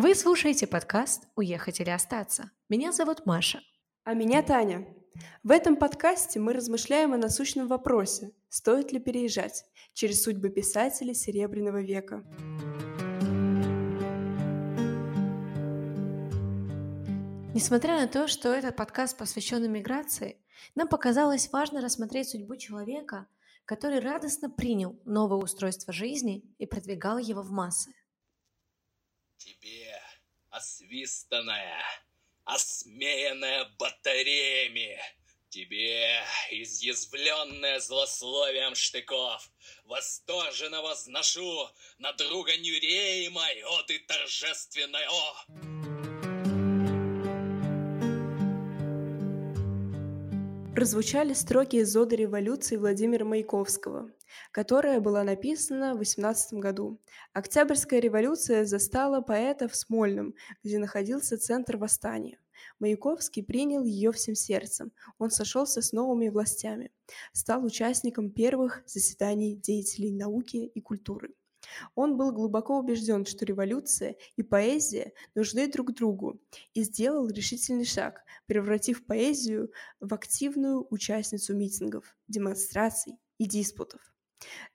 Вы слушаете подкаст «Уехать или остаться». Меня зовут Маша. А меня Таня. В этом подкасте мы размышляем о насущном вопросе, стоит ли переезжать, через судьбы писателей Серебряного века. Несмотря на то, что этот подкаст посвящен иммиграции, нам показалось важно рассмотреть судьбу человека, который радостно принял новое устройство жизни и продвигал его в массы. Тебе, освистанная, осмеянная батареями, тебе, изъязвленная злословием штыков, восторженно возношу на друга Нюреемой, о ты торжественная, о! прозвучали строки из «Оды революции» Владимира Маяковского, которая была написана в 18 году. Октябрьская революция застала поэта в Смольном, где находился центр восстания. Маяковский принял ее всем сердцем. Он сошелся с новыми властями, стал участником первых заседаний деятелей науки и культуры. Он был глубоко убежден, что революция и поэзия нужны друг другу, и сделал решительный шаг, превратив поэзию в активную участницу митингов, демонстраций и диспутов.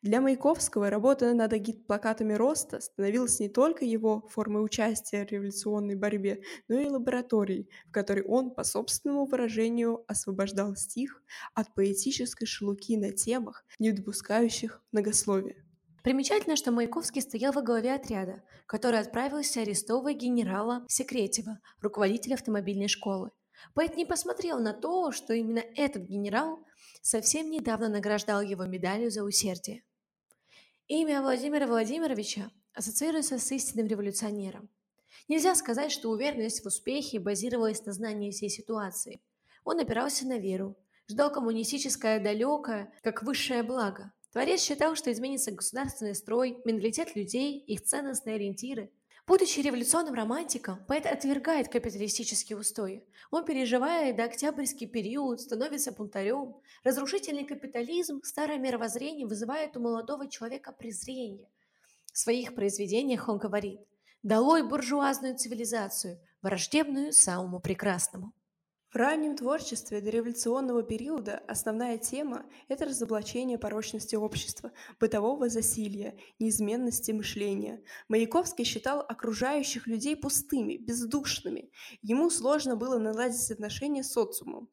Для Маяковского работа над агит-плакатами роста становилась не только его формой участия в революционной борьбе, но и лабораторией, в которой он, по собственному выражению, освобождал стих от поэтической шелуки на темах, не допускающих многословия. Примечательно, что Маяковский стоял во главе отряда, который отправился арестовывать генерала Секретева, руководителя автомобильной школы. Поэт не посмотрел на то, что именно этот генерал совсем недавно награждал его медалью за усердие. Имя Владимира Владимировича ассоциируется с истинным революционером. Нельзя сказать, что уверенность в успехе базировалась на знании всей ситуации. Он опирался на веру, ждал коммунистическое далекое, как высшее благо – Творец считал, что изменится государственный строй, менталитет людей, их ценностные ориентиры. Будучи революционным романтиком, поэт отвергает капиталистические устои. Он переживает до октябрьский период, становится бунтарем. Разрушительный капитализм, старое мировоззрение вызывает у молодого человека презрение. В своих произведениях он говорит «Долой буржуазную цивилизацию, враждебную самому прекрасному». В раннем творчестве дореволюционного периода основная тема – это разоблачение порочности общества, бытового засилья, неизменности мышления. Маяковский считал окружающих людей пустыми, бездушными. Ему сложно было наладить отношения с социумом.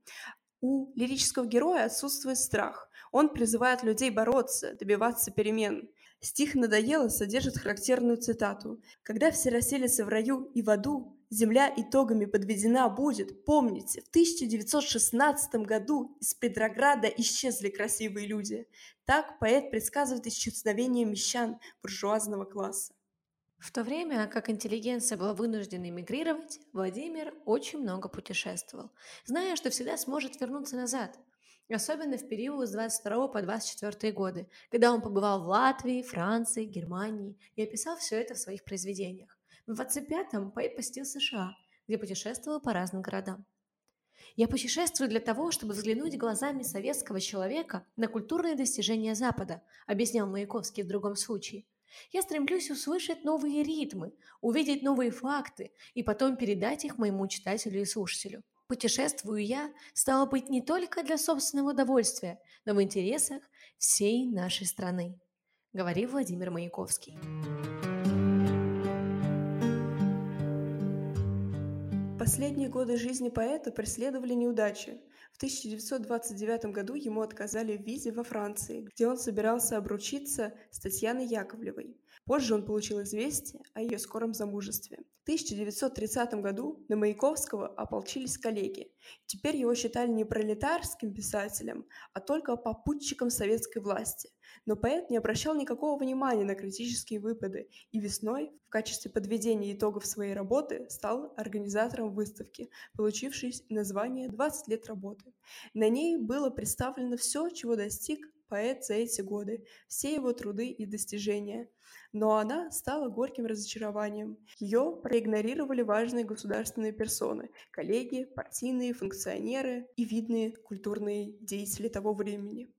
У лирического героя отсутствует страх. Он призывает людей бороться, добиваться перемен. Стих «Надоело» содержит характерную цитату. «Когда все расселятся в раю и в аду, земля итогами подведена будет. Помните, в 1916 году из Петрограда исчезли красивые люди. Так поэт предсказывает исчезновение мещан буржуазного класса. В то время, как интеллигенция была вынуждена эмигрировать, Владимир очень много путешествовал, зная, что всегда сможет вернуться назад – Особенно в период с 22 по 24 годы, когда он побывал в Латвии, Франции, Германии и описал все это в своих произведениях. В 25-м поэт посетил США, где путешествовал по разным городам. Я путешествую для того, чтобы взглянуть глазами советского человека на культурные достижения Запада, объяснял Маяковский в другом случае. Я стремлюсь услышать новые ритмы, увидеть новые факты и потом передать их моему читателю и слушателю. Путешествую я, стало быть, не только для собственного удовольствия, но в интересах всей нашей страны, говорил Владимир Маяковский. Последние годы жизни поэта преследовали неудачи. В 1929 году ему отказали в визе во Франции, где он собирался обручиться с Татьяной Яковлевой. Позже он получил известие о ее скором замужестве. В 1930 году на Маяковского ополчились коллеги. Теперь его считали не пролетарским писателем, а только попутчиком советской власти. Но поэт не обращал никакого внимания на критические выпады и весной в качестве подведения итогов своей работы стал организатором выставки, получившей название «20 лет работы». На ней было представлено все, чего достиг поэт за эти годы, все его труды и достижения – но она стала горьким разочарованием. Ее проигнорировали важные государственные персоны, коллеги, партийные функционеры и видные культурные деятели того времени.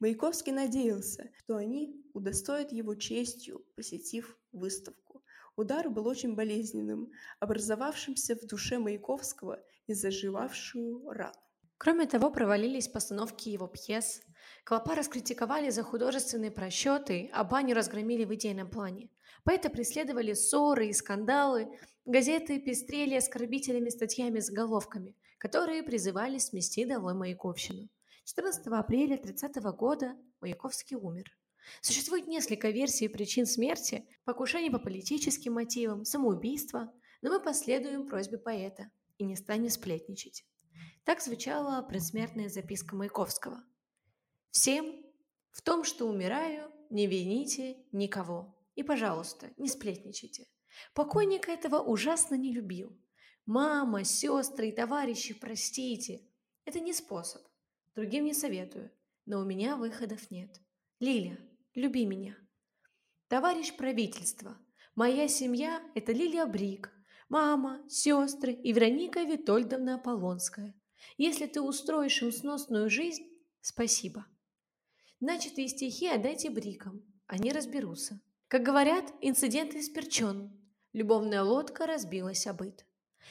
Маяковский надеялся, что они удостоят его честью, посетив выставку. Удар был очень болезненным, образовавшимся в душе Маяковского и заживавшую рану. Кроме того, провалились постановки его пьес. Клопа раскритиковали за художественные просчеты, а баню разгромили в идейном плане. Поэта преследовали ссоры и скандалы, газеты пестрели оскорбителями статьями с заголовками, которые призывали смести долой Маяковщину. 14 апреля 30 года Маяковский умер. Существует несколько версий причин смерти, покушение по политическим мотивам, самоубийство, но мы последуем просьбе поэта и не станем сплетничать. Так звучала предсмертная записка Маяковского. «Всем в том, что умираю, не вините никого. И, пожалуйста, не сплетничайте. Покойник этого ужасно не любил. Мама, сестры и товарищи, простите. Это не способ. Другим не советую. Но у меня выходов нет. Лиля, люби меня. Товарищ правительства, моя семья – это Лилия Брик, мама, сестры и Вероника Витольдовна Аполлонская. Если ты устроишь им сносную жизнь, спасибо. Начатые стихи отдайте Брикам, они разберутся. Как говорят, инцидент исперчен. Любовная лодка разбилась о быт.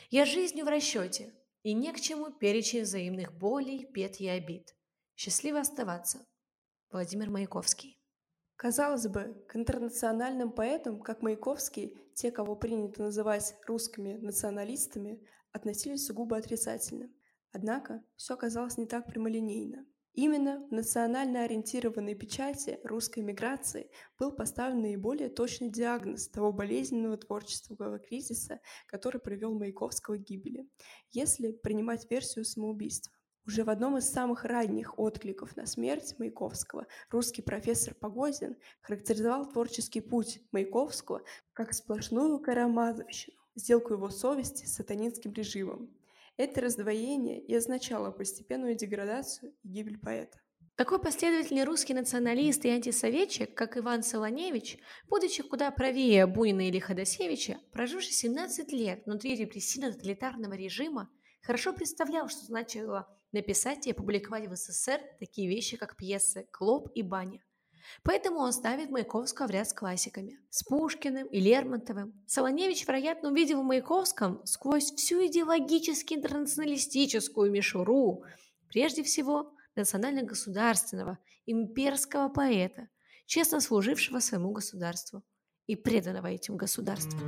Я жизнью в расчете, и не к чему перечень взаимных болей, бед и обид. Счастливо оставаться. Владимир Маяковский. Казалось бы, к интернациональным поэтам, как Маяковский, те, кого принято называть русскими националистами, относились сугубо отрицательно. Однако все оказалось не так прямолинейно. Именно в национально ориентированной печати русской миграции был поставлен наиболее точный диагноз того болезненного творческого кризиса, который привел Маяковского к гибели, если принимать версию самоубийства. Уже в одном из самых ранних откликов на смерть Маяковского русский профессор Погодин характеризовал творческий путь Маяковского как сплошную карамазовщину, сделку его совести с сатанинским режимом, это раздвоение и означало постепенную деградацию и гибель поэта. Такой последовательный русский националист и антисоветчик, как Иван Солоневич, будучи куда правее Бунина или Ходосевича, проживший 17 лет внутри репрессивно-тоталитарного режима, хорошо представлял, что значило написать и опубликовать в СССР такие вещи, как пьесы «Клоп» и «Баня». Поэтому он ставит Маяковского в ряд с классиками. С Пушкиным и Лермонтовым. Солоневич, вероятно, увидел в Маяковском сквозь всю идеологически интернационалистическую мишуру, прежде всего, национально-государственного, имперского поэта, честно служившего своему государству и преданного этим государству.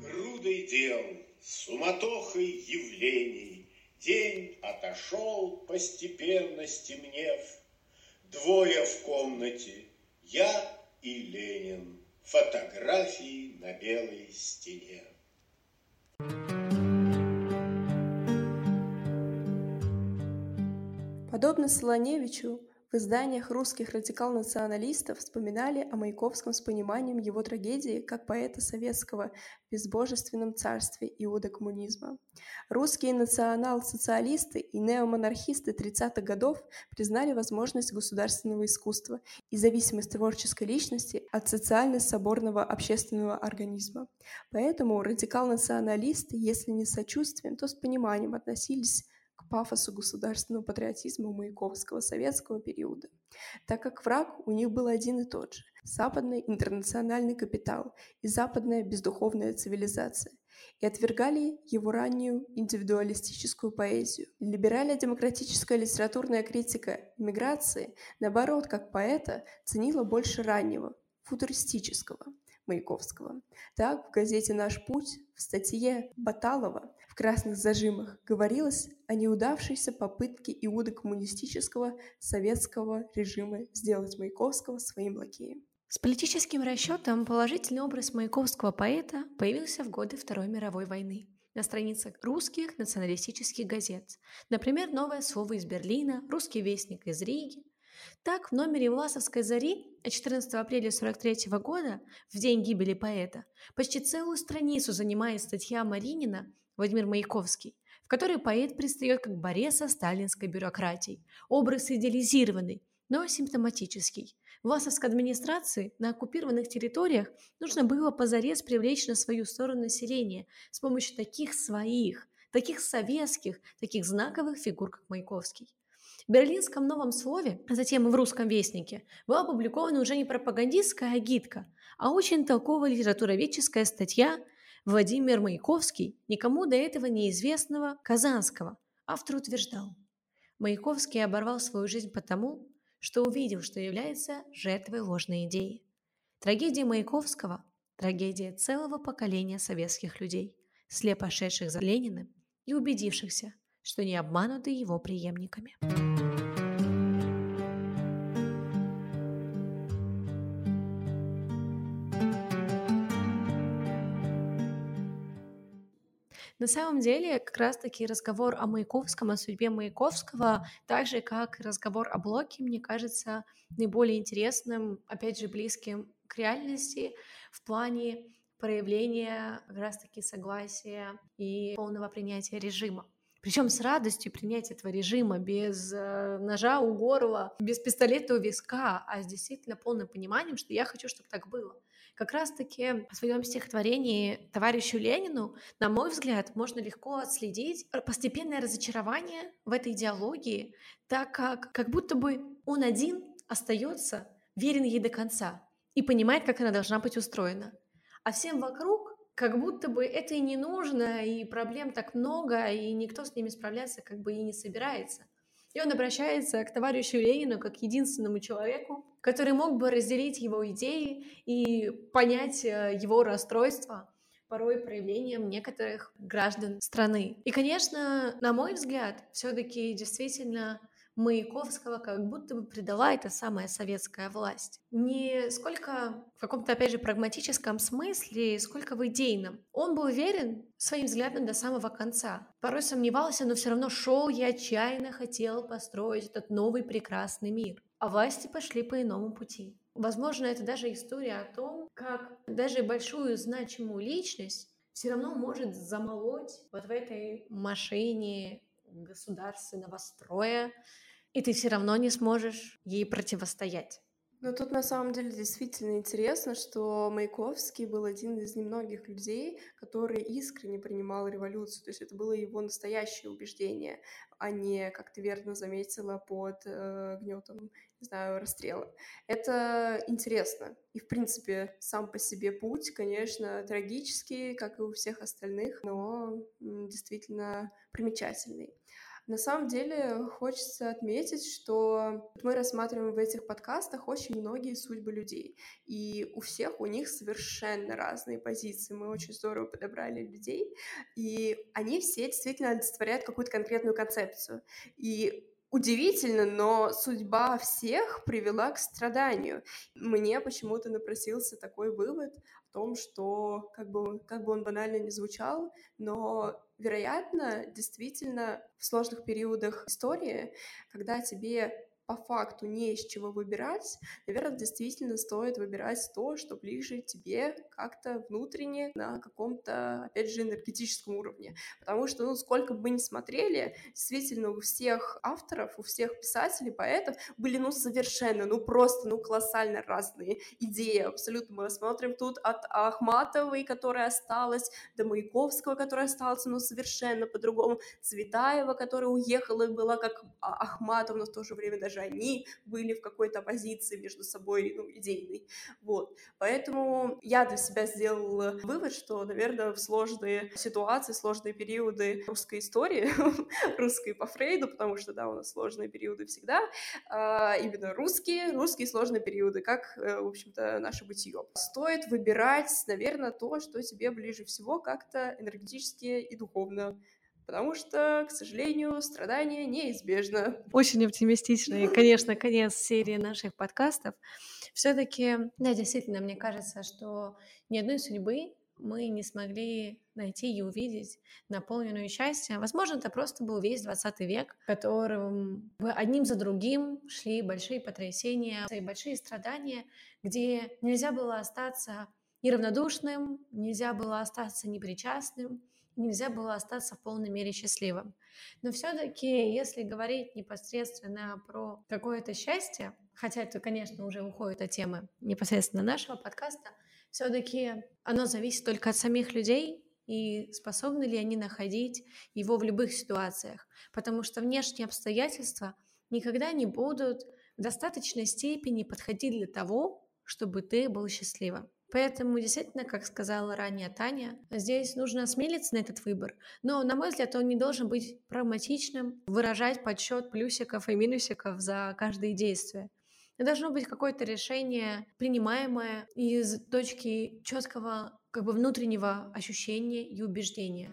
Грудой дел, суматохой явлений, День отошел, постепенно стемнев. Двое в комнате, я и Ленин. Фотографии на белой стене. Подобно Солоневичу, в изданиях русских радикал-националистов вспоминали о Маяковском с пониманием его трагедии как поэта советского в безбожественном царстве иудокоммунизма. Русские национал-социалисты и неомонархисты 30-х годов признали возможность государственного искусства и зависимость творческой личности от социально-соборного общественного организма. Поэтому радикал-националисты, если не с сочувствием, то с пониманием относились пафосу государственного патриотизма Маяковского советского периода, так как враг у них был один и тот же – западный интернациональный капитал и западная бездуховная цивилизация, и отвергали его раннюю индивидуалистическую поэзию. Либеральная демократическая литературная критика иммиграции, наоборот, как поэта, ценила больше раннего, футуристического – Маяковского. Так, в газете «Наш путь» в статье Баталова в «Красных зажимах» говорилось о неудавшейся попытке Иуда коммунистического советского режима сделать Маяковского своим лакеем. С политическим расчетом положительный образ маяковского поэта появился в годы Второй мировой войны на страницах русских националистических газет. Например, «Новое слово из Берлина», «Русский вестник из Риги», так, в номере «Власовской зари» 14 апреля 43 года, в день гибели поэта, почти целую страницу занимает статья Маринина Владимир Маяковский, в которой поэт пристает как борец со сталинской бюрократией. Образ идеализированный, но симптоматический. Власовской администрации на оккупированных территориях нужно было позарез привлечь на свою сторону население с помощью таких своих, таких советских, таких знаковых фигур, как Маяковский. В берлинском новом слове, а затем и в русском вестнике, была опубликована уже не пропагандистская агитка, а очень толковая литературоведческая статья Владимир Маяковский, никому до этого неизвестного Казанского. Автор утверждал, Маяковский оборвал свою жизнь потому, что увидел, что является жертвой ложной идеи. Трагедия Маяковского – трагедия целого поколения советских людей, слепо шедших за Лениным и убедившихся, что не обмануты его преемниками. На самом деле, как раз-таки разговор о Маяковском, о судьбе Маяковского, так же, как разговор о Блоке, мне кажется, наиболее интересным, опять же, близким к реальности в плане проявления как раз-таки согласия и полного принятия режима. Причем с радостью принять этого режима, без э, ножа у горла, без пистолета у виска, а с действительно полным пониманием, что я хочу, чтобы так было. Как раз-таки в своем стихотворении товарищу Ленину, на мой взгляд, можно легко отследить постепенное разочарование в этой идеологии, так как как будто бы он один остается верен ей до конца и понимает, как она должна быть устроена. А всем вокруг как будто бы это и не нужно, и проблем так много, и никто с ними справляться как бы и не собирается. И он обращается к товарищу Ленину как единственному человеку, который мог бы разделить его идеи и понять э, его расстройство порой проявлением некоторых граждан страны. И, конечно, на мой взгляд, все-таки действительно Маяковского как будто бы предала эта самая советская власть. Не сколько в каком-то, опять же, прагматическом смысле, сколько в идейном. Он был уверен своим взглядом до самого конца. Порой сомневался, но все равно шел и отчаянно хотел построить этот новый прекрасный мир. А власти пошли по иному пути. Возможно, это даже история о том, как даже большую значимую личность все равно может замолоть вот в этой машине государственного строя, и ты все равно не сможешь ей противостоять. Но тут на самом деле действительно интересно, что Маяковский был один из немногих людей, который искренне принимал революцию. То есть это было его настоящее убеждение, а не, как ты верно заметила, под э, гнетом, не знаю, расстрела. Это интересно. И, в принципе, сам по себе путь, конечно, трагический, как и у всех остальных, но действительно примечательный. На самом деле хочется отметить, что мы рассматриваем в этих подкастах очень многие судьбы людей, и у всех у них совершенно разные позиции. Мы очень здорово подобрали людей, и они все действительно олицетворяют какую-то конкретную концепцию. И Удивительно, но судьба всех привела к страданию. Мне почему-то напросился такой вывод о том, что, как бы, как бы он банально не звучал, но вероятно, действительно, в сложных периодах истории, когда тебе по факту не из чего выбирать, наверное, действительно стоит выбирать то, что ближе тебе как-то внутренне на каком-то, опять же, энергетическом уровне. Потому что, ну, сколько бы мы ни смотрели, действительно, у всех авторов, у всех писателей, поэтов были, ну, совершенно, ну, просто, ну, колоссально разные идеи. Абсолютно мы смотрим тут от Ахматовой, которая осталась, до Маяковского, которая осталась, но совершенно по-другому. Цветаева, которая уехала и была как Ахматова, но в то же время даже даже они были в какой-то оппозиции между собой, ну, идейной. Вот. Поэтому я для себя сделала вывод, что, наверное, в сложные ситуации, сложные периоды русской истории, русской по Фрейду, потому что, да, у нас сложные периоды всегда, а, именно русские, русские сложные периоды, как, э, в общем-то, наше бытие. Стоит выбирать, наверное, то, что тебе ближе всего как-то энергетически и духовно потому что, к сожалению, страдания неизбежно. Очень оптимистично. И, конечно, конец серии наших подкастов. Все-таки, да, действительно, мне кажется, что ни одной судьбы мы не смогли найти и увидеть наполненную счастьем. Возможно, это просто был весь 20 век, в котором одним за другим шли большие потрясения и большие страдания, где нельзя было остаться неравнодушным, нельзя было остаться непричастным, нельзя было остаться в полной мере счастливым. Но все-таки, если говорить непосредственно про какое-то счастье, хотя это, конечно, уже уходит от темы непосредственно нашего подкаста, все-таки оно зависит только от самих людей и способны ли они находить его в любых ситуациях. Потому что внешние обстоятельства никогда не будут в достаточной степени подходить для того, чтобы ты был счастливым. Поэтому действительно, как сказала ранее Таня, здесь нужно осмелиться на этот выбор. Но, на мой взгляд, он не должен быть прагматичным, выражать подсчет плюсиков и минусиков за каждое действие. Это должно быть какое-то решение, принимаемое из точки четкого как бы внутреннего ощущения и убеждения.